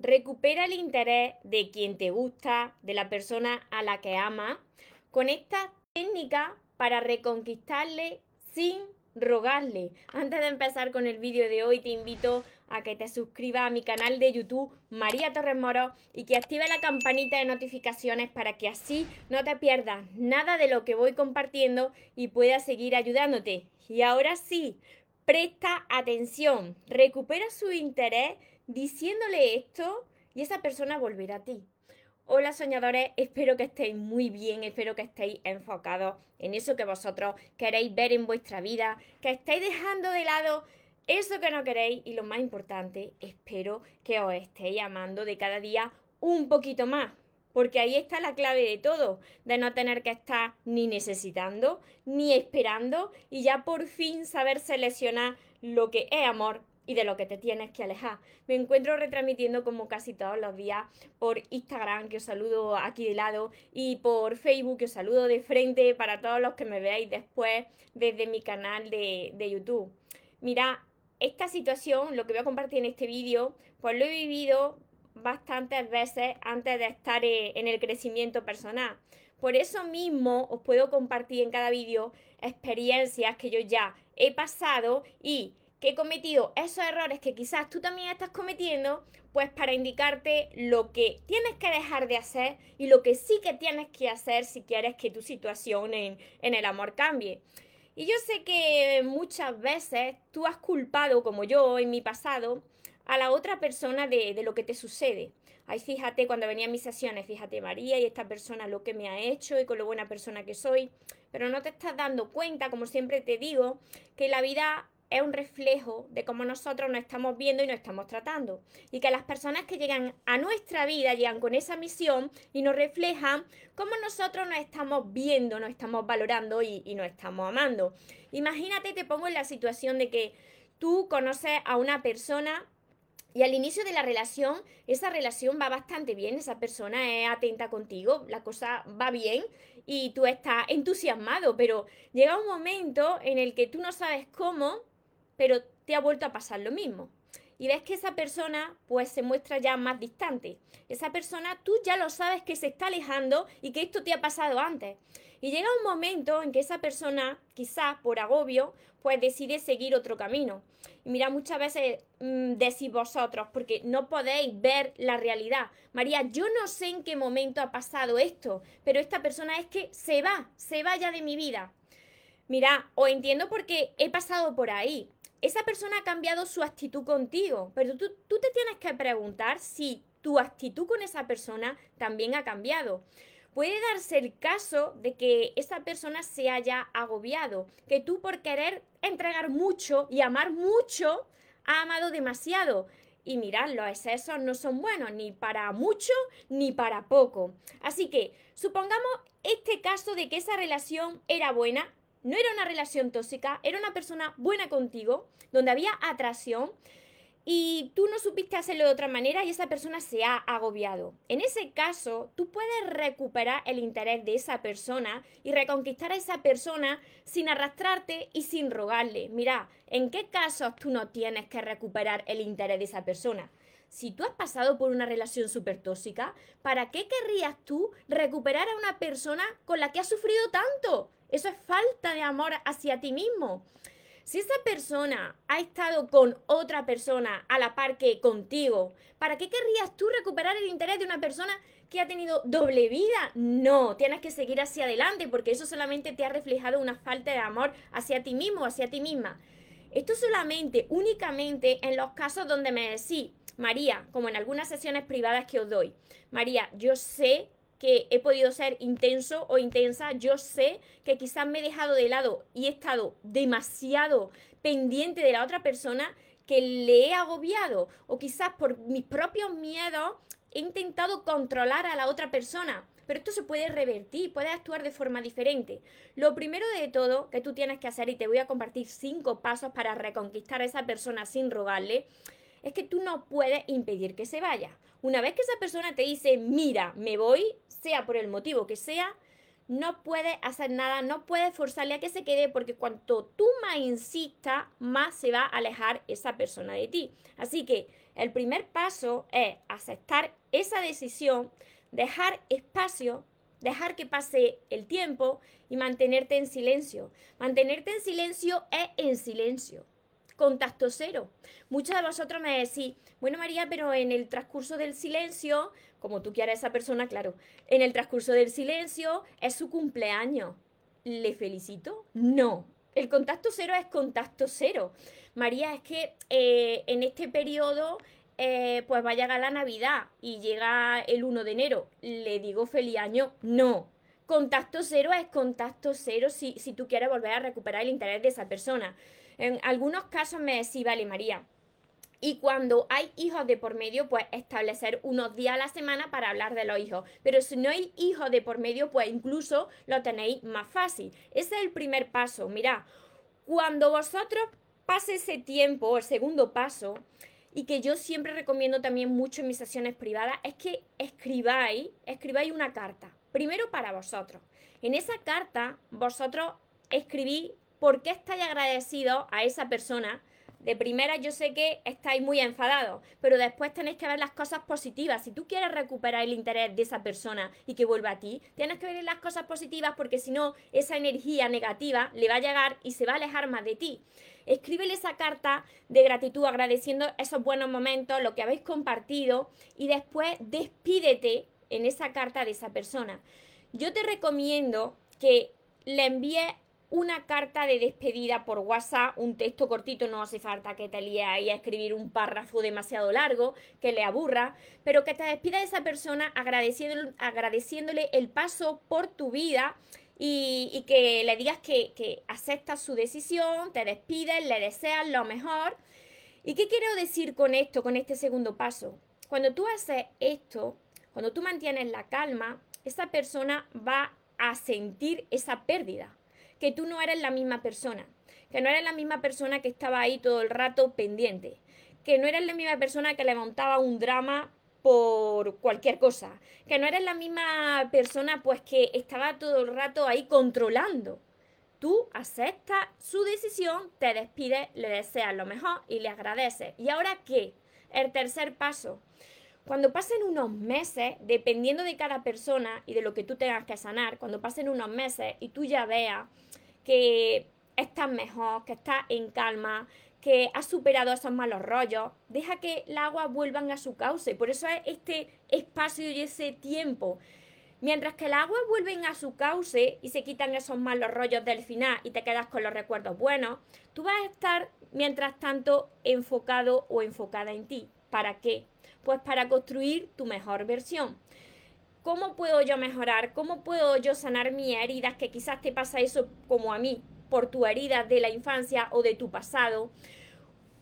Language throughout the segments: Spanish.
recupera el interés de quien te gusta, de la persona a la que ama, con esta técnica para reconquistarle sin rogarle. Antes de empezar con el vídeo de hoy, te invito a que te suscribas a mi canal de YouTube María Torres Moro y que active la campanita de notificaciones para que así no te pierdas nada de lo que voy compartiendo y pueda seguir ayudándote. Y ahora sí, presta atención, recupera su interés diciéndole esto y esa persona volverá a ti. Hola soñadores, espero que estéis muy bien, espero que estéis enfocados en eso que vosotros queréis ver en vuestra vida, que estéis dejando de lado eso que no queréis y lo más importante, espero que os estéis amando de cada día un poquito más. Porque ahí está la clave de todo, de no tener que estar ni necesitando, ni esperando y ya por fin saber seleccionar lo que es amor y de lo que te tienes que alejar. Me encuentro retransmitiendo como casi todos los días por Instagram, que os saludo aquí de lado, y por Facebook, que os saludo de frente para todos los que me veáis después desde mi canal de, YouTube. Mira, esta situación, lo que voy a compartir en este vídeo, pues lo he vivido bastantes veces antes de estar eh, en el crecimiento personal. Por eso mismo os puedo compartir en cada vídeo experiencias que yo ya he pasado y que he cometido esos errores que quizás tú también estás cometiendo, pues para indicarte lo que tienes que dejar de hacer y lo que sí que tienes que hacer si quieres que tu situación en, el amor cambie. Y yo sé que muchas veces tú has culpado, como yo en mi pasado, a la otra persona de, de lo que te sucede. Ay, fíjate, cuando venía a mis sesiones, fíjate María y esta persona lo que me ha hecho y con lo buena persona que soy. Pero no te estás dando cuenta, como siempre te digo, que la vida es un reflejo de cómo nosotros nos estamos viendo y nos estamos tratando. Y que las personas que llegan a nuestra vida llegan con esa misión y nos reflejan cómo nosotros nos estamos viendo, nos estamos valorando y, y nos estamos amando. Imagínate, te pongo en la situación de que tú conoces a una persona y al inicio de la relación, esa relación va bastante bien, esa persona es atenta contigo, la cosa va bien y tú estás entusiasmado, pero llega un momento en el que tú no sabes cómo pero te ha vuelto a pasar lo mismo. Y ves que esa persona pues se muestra ya más distante. Esa persona tú ya lo sabes que se está alejando y que esto te ha pasado antes. Y llega un momento en que esa persona, quizás por agobio, pues decide seguir otro camino. Y mira, muchas veces mmm, decís vosotros, porque no podéis ver la realidad. María, yo no sé en qué momento ha pasado esto, pero esta persona es que se va, se va ya de mi vida. Mira, os entiendo porque he pasado por ahí esa persona ha cambiado su actitud contigo, pero tú, te tienes que preguntar si tu actitud con esa persona también ha cambiado. Puede darse el caso de que esa persona se haya agobiado, que tú por querer entregar mucho y amar mucho, ha amado demasiado. Y mirad, los excesos no son buenos ni para mucho ni para poco. Así que supongamos este caso de que esa relación era buena, no era una relación tóxica, era una persona buena contigo, donde había atracción y tú no supiste hacerlo de otra manera y esa persona se ha agobiado. En ese caso, tú puedes recuperar el interés de esa persona y reconquistar a esa persona sin arrastrarte y sin rogarle. Mira, ¿en qué casos tú no tienes que recuperar el interés de esa persona? Si tú has pasado por una relación súper tóxica, ¿para qué querrías tú recuperar a una persona con la que has sufrido tanto? Eso es falta de amor hacia ti mismo. Si esa persona ha estado con otra persona a la par que contigo, ¿para qué querrías tú recuperar el interés de una persona que ha tenido doble vida? No, tienes que seguir hacia adelante porque eso solamente te ha reflejado una falta de amor hacia ti mismo, hacia ti misma. Esto solamente, únicamente en los casos donde me decís, María, como en algunas sesiones privadas que os doy, María, yo sé que he podido ser intenso o intensa, yo sé que quizás me he dejado de lado y he estado demasiado pendiente de la otra persona que le he agobiado o quizás por mis propios miedos he intentado controlar a la otra persona. Pero esto se puede revertir, puedes actuar de forma diferente. Lo primero de todo que tú tienes que hacer, y te voy a compartir cinco pasos para reconquistar a esa persona sin rogarle, es que tú no puedes impedir que se vaya. Una vez que esa persona te dice, mira, me voy, sea por el motivo que sea, no puedes hacer nada, no puedes forzarle a que se quede porque cuanto tú más insistas, más se va a alejar esa persona de ti. Así que el primer paso es aceptar esa decisión, dejar espacio, dejar que pase el tiempo y mantenerte en silencio. Mantenerte en silencio es en silencio contacto cero. Muchos de vosotros me decís, bueno María, pero en el transcurso del silencio, como tú quieras a esa persona, claro, en el transcurso del silencio es su cumpleaños. ¿Le felicito? No. El contacto cero es contacto cero. María, es que eh, en este periodo eh, pues va a llegar la Navidad y llega el 1 de enero. ¿Le digo feliz año? No. Contacto cero es contacto cero si, si tú quieres volver a recuperar el interés de esa persona. En algunos casos me decís, vale, María, y cuando hay hijos de por medio, pues establecer unos días a la semana para hablar de los hijos. Pero si no hay hijos de por medio, pues incluso lo tenéis más fácil. Ese es el primer paso. Mira, cuando vosotros pase ese tiempo, el segundo paso, y que yo siempre recomiendo también mucho en mis sesiones privadas, es que escribáis, escribáis una carta. Primero para vosotros. En esa carta, vosotros escribís ¿por qué estáis agradecidos a esa persona? De primera yo sé que estáis muy enfadados, pero después tenéis que ver las cosas positivas. Si tú quieres recuperar el interés de esa persona y que vuelva a ti, tienes que ver las cosas positivas porque si no, esa energía negativa le va a llegar y se va a alejar más de ti. Escríbele esa carta de gratitud agradeciendo esos buenos momentos, lo que habéis compartido y después despídete en esa carta de esa persona. Yo te recomiendo que le envíes una carta de despedida por WhatsApp, un texto cortito, no hace falta que te líes ahí a escribir un párrafo demasiado largo, que le aburra, pero que te despida de esa persona agradeciéndole, agradeciéndole el paso por tu vida y, que le digas que, que aceptas su decisión, te despides, le deseas lo mejor. ¿Y qué quiero decir con esto, con este segundo paso? Cuando tú haces esto, cuando tú mantienes la calma, esa persona va a sentir esa pérdida que tú no eres la misma persona, que no eres la misma persona que estaba ahí todo el rato pendiente, que no eres la misma persona que le montaba un drama por cualquier cosa, que no eres la misma persona pues que estaba todo el rato ahí controlando. Tú aceptas su decisión, te despides, le deseas lo mejor y le agradeces. ¿Y ahora qué? El tercer paso. Cuando pasen unos meses, dependiendo de cada persona y de lo que tú tengas que sanar, cuando pasen unos meses y tú ya veas que estás mejor, que estás en calma, que has superado esos malos rollos, deja que el agua vuelvan a su cauce. Por eso es este espacio y ese tiempo. Mientras que el agua vuelven a su cauce y se quitan esos malos rollos del final y te quedas con los recuerdos buenos, tú vas a estar mientras tanto enfocado o enfocada en ti. ¿Para qué? Pues para construir tu mejor versión. ¿Cómo puedo yo mejorar? ¿Cómo puedo yo sanar mis heridas? Que quizás te pasa eso como a mí, por tu herida de la infancia o de tu pasado.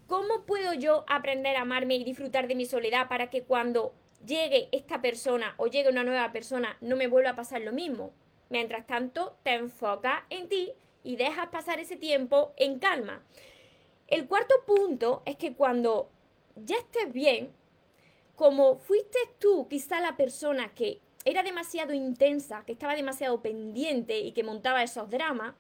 ¿Cómo puedo yo aprender a amarme y disfrutar de mi soledad para que cuando llegue esta persona o llegue una nueva persona no me vuelva a pasar lo mismo? Mientras tanto, te enfocas en ti y dejas pasar ese tiempo en calma. El cuarto punto es que cuando ya estés bien, como fuiste tú quizá la persona que era demasiado intensa, que estaba demasiado pendiente y que montaba esos dramas,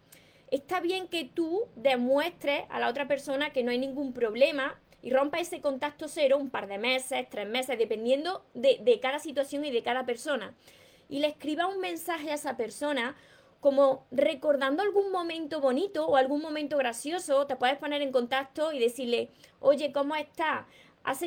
está bien que tú demuestres a la otra persona que no hay ningún problema y rompa ese contacto cero un par de meses, tres meses, dependiendo de, de cada situación y de cada persona. Y le escriba un mensaje a esa persona como recordando algún momento bonito o algún momento gracioso, te puedes poner en contacto y decirle, oye, ¿cómo estás?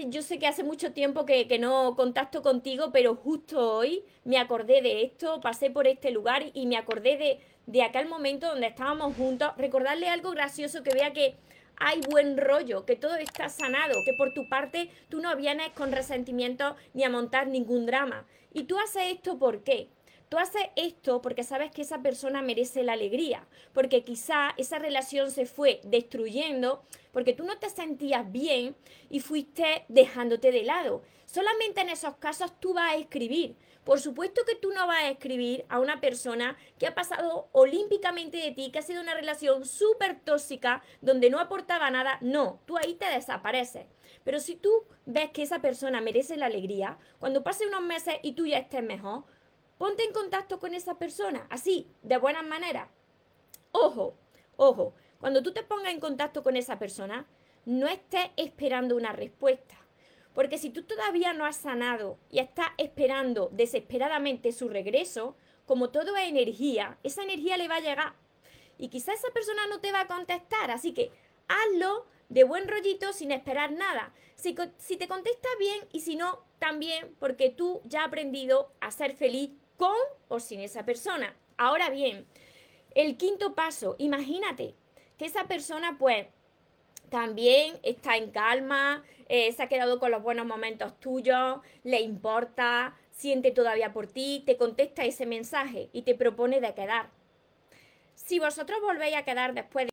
Yo sé que hace mucho tiempo que, no contacto contigo, pero justo hoy me acordé de esto, pasé por este lugar y me acordé de, de aquel momento donde estábamos juntos. Recordarle algo gracioso que vea que hay buen rollo, que todo está sanado, que por tu parte tú no vienes con resentimiento ni a montar ningún drama. Y tú haces esto ¿por qué? Tú haces esto porque sabes que esa persona merece la alegría, porque quizá esa relación se fue destruyendo porque tú no te sentías bien y fuiste dejándote de lado. Solamente en esos casos tú vas a escribir. Por supuesto que tú no vas a escribir a una persona que ha pasado olímpicamente de ti, que ha sido una relación súper tóxica, donde no aportaba nada. No, tú ahí te desapareces. Pero si tú ves que esa persona merece la alegría, cuando pase unos meses y tú ya estés mejor, ponte en contacto con esa persona, así, de buenas maneras. Ojo, ojo, cuando tú te pongas en contacto con esa persona, no estés esperando una respuesta. Porque si tú todavía no has sanado y estás esperando desesperadamente su regreso, como todo es energía, esa energía le va a llegar. Y quizá esa persona no te va a contestar, así que hazlo de buen rollito sin esperar nada. Si, si te contesta bien y si no, también porque tú ya has aprendido a ser feliz con o sin esa persona. Ahora bien, el quinto paso, imagínate que esa persona pues también está en calma, eh, se ha quedado con los buenos momentos tuyos, le importa, siente todavía por ti, te contesta ese mensaje y te propone de quedar. Si vosotros volvéis a quedar después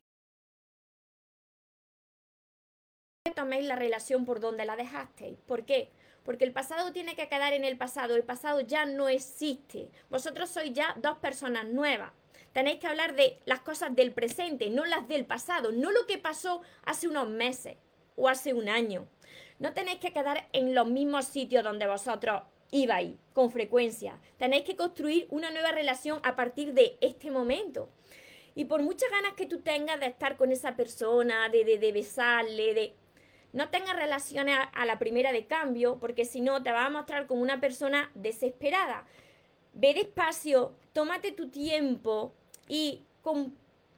de toméis la relación por donde la dejasteis. ¿Por qué? Porque el pasado tiene que quedar en el pasado, el pasado ya no existe. Vosotros sois ya dos personas nuevas. Tenéis que hablar de las cosas del presente, no las del pasado, no lo que pasó hace unos meses o hace un año. No tenéis que quedar en los mismos sitios donde vosotros ibais con frecuencia. Tenéis que construir una nueva relación a partir de este momento. Y por muchas ganas que tú tengas de estar con esa persona, de, de, besarle, de... No tengas relaciones a, la primera de cambio, porque si no te va a mostrar como una persona desesperada. Ve despacio, tómate tu tiempo, y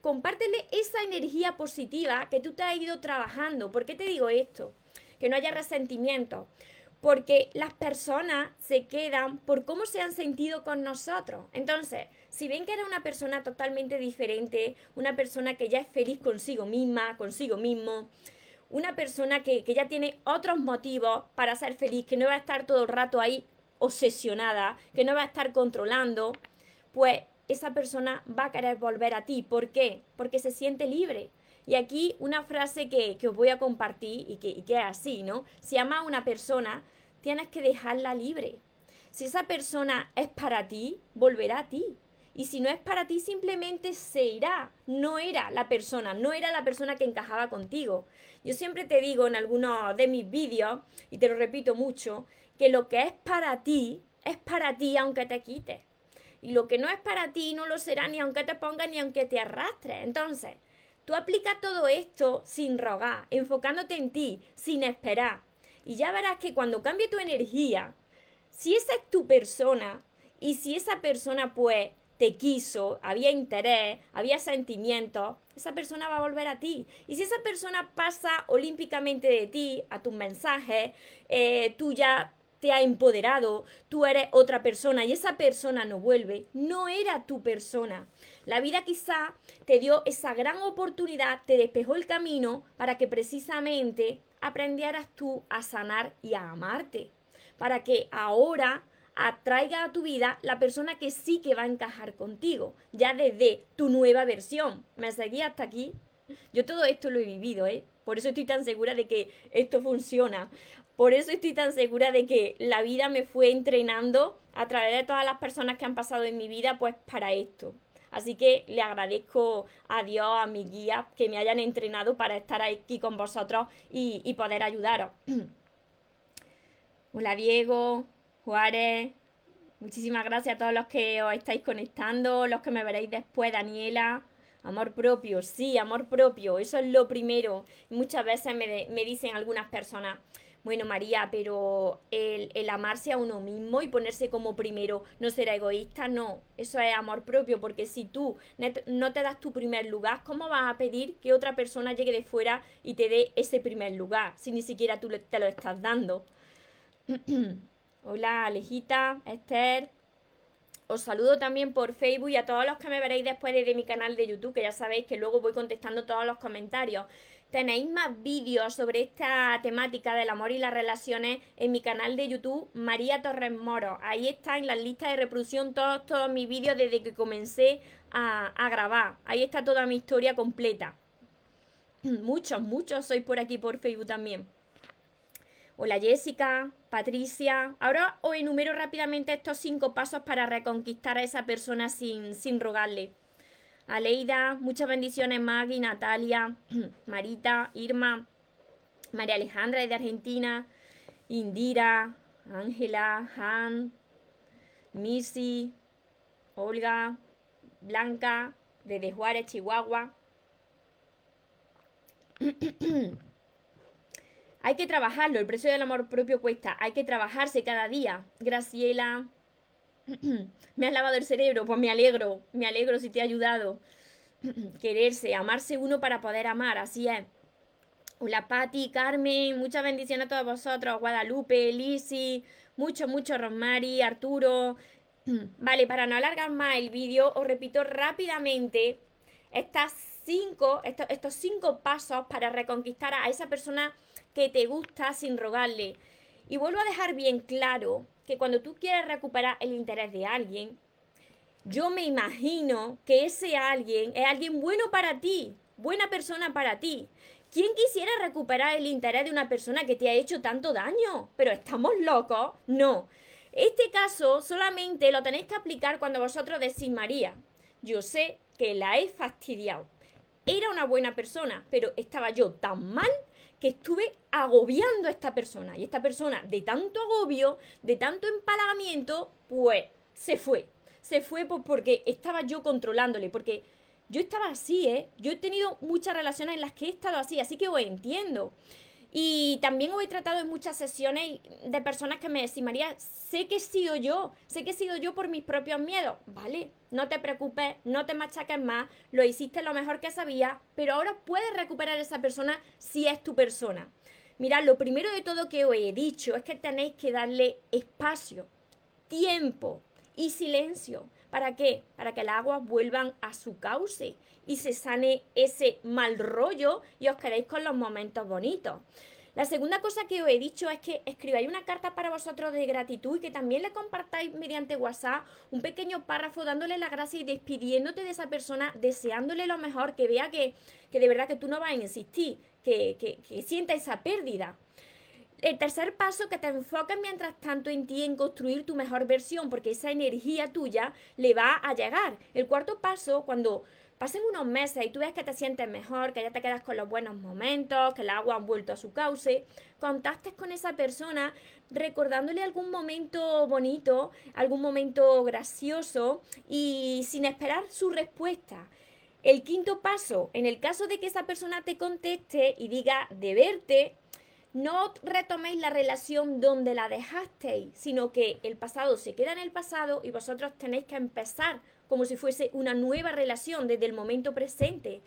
compártele esa energía positiva que tú te has ido trabajando. ¿Por qué te digo esto? Que no haya resentimiento. Porque las personas se quedan por cómo se han sentido con nosotros. Entonces, si ven que era una persona totalmente diferente, una persona que ya es feliz consigo misma, consigo mismo, una persona que, que ya tiene otros motivos para ser feliz, que no va a estar todo el rato ahí obsesionada, que no va a estar controlando, pues esa persona va a querer volver a ti. ¿Por qué? Porque se siente libre. Y aquí una frase que, os voy a compartir y que, es así, ¿no? Si amas a una persona, tienes que dejarla libre. Si esa persona es para ti, volverá a ti. Y si no es para ti, simplemente se irá. No era la persona, no era la persona que encajaba contigo. Yo siempre te digo en algunos de mis vídeos, y te lo repito mucho, que lo que es para ti, es para ti aunque te quites. Y lo que no es para ti no lo será ni aunque te pongas ni aunque te arrastres. Entonces, tú aplicas todo esto sin rogar, enfocándote en ti, sin esperar. Y ya verás que cuando cambie tu energía, si esa es tu persona y si esa persona pues te quiso, había interés, había sentimientos, esa persona va a volver a ti. Y si esa persona pasa olímpicamente de ti, a tus mensajes, eh, tú ya te ha empoderado, tú eres otra persona y esa persona no vuelve, no era tu persona. La vida quizá te dio esa gran oportunidad, te despejó el camino para que precisamente aprendieras tú a sanar y a amarte, para que ahora atraiga a tu vida la persona que sí que va a encajar contigo, ya desde tu nueva versión. ¿Me seguí hasta aquí? Yo todo esto lo he vivido, ¿eh? Por eso estoy tan segura de que esto funciona. Por eso estoy tan segura de que la vida me fue entrenando a través de todas las personas que han pasado en mi vida, pues para esto. Así que le agradezco a Dios, a mi guía, que me hayan entrenado para estar aquí con vosotros y, y poder ayudaros. Hola Diego, Juárez, muchísimas gracias a todos los que os estáis conectando, los que me veréis después, Daniela. Amor propio, sí, amor propio, eso es lo primero. Muchas veces me, me dicen algunas personas, bueno, María, pero el, amarse a uno mismo y ponerse como primero no será egoísta, no, eso es amor propio, porque si tú no te das tu primer lugar, ¿cómo vas a pedir que otra persona llegue de fuera y te dé ese primer lugar si ni siquiera tú te lo estás dando? Hola, Alejita, Esther. Os saludo también por Facebook y a todos los que me veréis después de mi canal de YouTube, que ya sabéis que luego voy contestando todos los comentarios. Tenéis más vídeos sobre esta temática del amor y las relaciones en mi canal de YouTube, María Torres Moro. Ahí está en la lista de reproducción todos, todos mis vídeos desde que comencé a, a grabar. Ahí está toda mi historia completa. Muchos, muchos sois por aquí por Facebook también. Hola Jessica, Patricia. Ahora os enumero rápidamente estos cinco pasos para reconquistar a esa persona sin, sin rogarle. Aleida, muchas bendiciones, Maggie, Natalia, Marita, Irma, María Alejandra de Argentina, Indira, Ángela, Han, Missy, Olga, Blanca, desde Juárez, Chihuahua. hay que trabajarlo, el precio del amor propio cuesta, hay que trabajarse cada día. Graciela, me has lavado el cerebro, pues me alegro, me alegro si te ha ayudado. Quererse, amarse uno para poder amar, así es. Hola Patti, Carmen, muchas bendiciones a todos vosotros, Guadalupe, Lisi, mucho, mucho Rosmari, Arturo. Vale, para no alargar más el vídeo, os repito rápidamente estas cinco, estos, estos cinco pasos para reconquistar a esa persona que te gusta sin rogarle. Y vuelvo a dejar bien claro que cuando tú quieres recuperar el interés de alguien, yo me imagino que ese alguien es alguien bueno para ti, buena persona para ti. ¿Quién quisiera recuperar el interés de una persona que te ha hecho tanto daño? Pero estamos locos. No. Este caso solamente lo tenéis que aplicar cuando vosotros decís María. Yo sé que la he fastidiado. Era una buena persona, pero estaba yo tan mal que estuve agobiando a esta persona. Y esta persona, de tanto agobio, de tanto empalagamiento, pues se fue. Se fue porque estaba yo controlándole, porque yo estaba así, ¿eh? Yo he tenido muchas relaciones en las que he estado así, así que os entiendo. Y también os he tratado en muchas sesiones de personas que me decían, María, sé que he sido yo, sé que he sido yo por mis propios miedos. Vale, no te preocupes, no te machaques más, lo hiciste lo mejor que sabías, pero ahora puedes recuperar a esa persona si es tu persona. Mirad, lo primero de todo que os he dicho es que tenéis que darle espacio, tiempo y silencio. ¿Para qué? Para que las aguas vuelvan a su cauce y se sane ese mal rollo y os quedéis con los momentos bonitos. La segunda cosa que os he dicho es que escribáis una carta para vosotros de gratitud y que también le compartáis mediante WhatsApp un pequeño párrafo dándole la gracia y despidiéndote de esa persona, deseándole lo mejor, que vea que, de verdad que tú no vas a insistir, que, que, que sienta esa pérdida. El tercer paso, que te enfoques mientras tanto en ti, en construir tu mejor versión, porque esa energía tuya le va a llegar. El cuarto paso, cuando pasen unos meses y tú ves que te sientes mejor, que ya te quedas con los buenos momentos, que el agua ha vuelto a su cauce, contactes con esa persona recordándole algún momento bonito, algún momento gracioso y sin esperar su respuesta. El quinto paso, en el caso de que esa persona te conteste y diga de verte, no retoméis la relación donde la dejasteis, sino que el pasado se queda en el pasado y vosotros tenéis que empezar como si fuese una nueva relación desde el momento presente.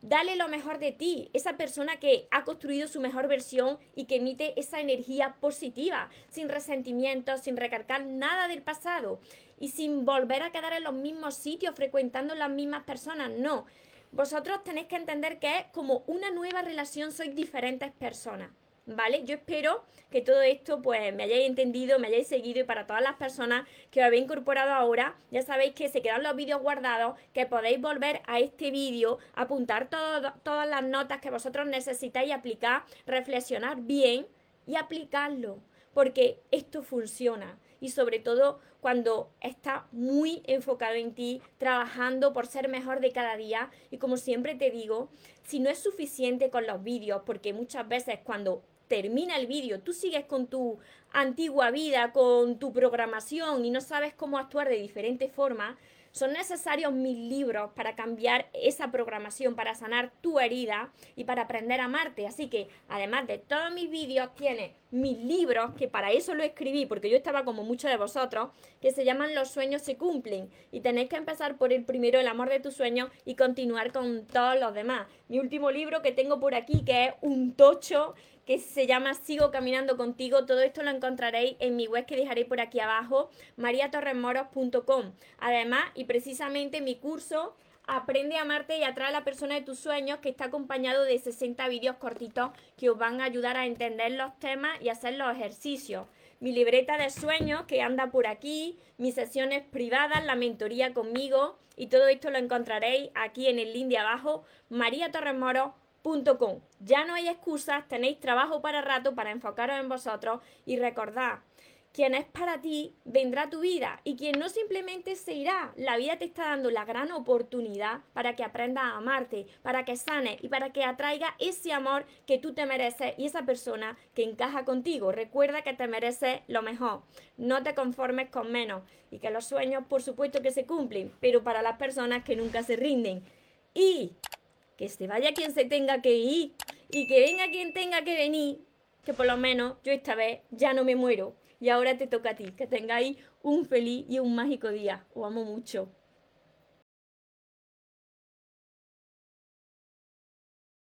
Dale lo mejor de ti, esa persona que ha construido su mejor versión y que emite esa energía positiva, sin resentimientos, sin recargar nada del pasado y sin volver a quedar en los mismos sitios frecuentando las mismas personas. No, vosotros tenéis que entender que es como una nueva relación, sois diferentes personas. ¿Vale? Yo espero que todo esto pues me hayáis entendido, me hayáis seguido y para todas las personas que os habéis incorporado ahora, ya sabéis que se quedan los vídeos guardados, que podéis volver a este vídeo, apuntar todas las notas que vosotros necesitáis aplicar, reflexionar bien y aplicarlo, porque esto funciona y sobre todo cuando está muy enfocado en ti, trabajando por ser mejor de cada día y como siempre te digo, si no es suficiente con los vídeos, porque muchas veces cuando termina el vídeo, tú sigues con tu antigua vida, con tu programación y no sabes cómo actuar de diferente forma, son necesarios mis libros para cambiar esa programación, para sanar tu herida y para aprender a amarte. Así que, además de todos mis vídeos, tienes mis libros, que para eso lo escribí, porque yo estaba como muchos de vosotros, que se llaman Los sueños se cumplen. Y tenéis que empezar por el primero, El amor de tus sueños, y continuar con todos los demás. Mi último libro que tengo por aquí, que es un tocho que se llama Sigo Caminando Contigo. Todo esto lo encontraréis en mi web que dejaré por aquí abajo, mariatorremoros.com. Además, y precisamente mi curso Aprende a amarte y atrae a la persona de tus sueños que está acompañado de 60 vídeos cortitos que os van a ayudar a entender los temas y hacer los ejercicios. Mi libreta de sueños que anda por aquí, mis sesiones privadas, la mentoría conmigo y todo esto lo encontraréis aquí en el link de abajo, mariatorremoros.com ya no hay excusas, tenéis trabajo para rato para enfocaros en vosotros y recordad quien es para ti vendrá a tu vida y quien no simplemente se irá. La vida te está dando la gran oportunidad para que aprendas a amarte, para que sanes y para que atraiga ese amor que tú te mereces y esa persona que encaja contigo. Recuerda que te mereces lo mejor. No te conformes con menos y que los sueños por supuesto que se cumplen, pero para las personas que nunca se rinden. Y que se vaya quien se tenga que ir y que venga quien tenga que venir, que por lo menos yo esta vez ya no me muero y ahora te toca a ti. Que tengáis un feliz y un mágico día. Os amo mucho.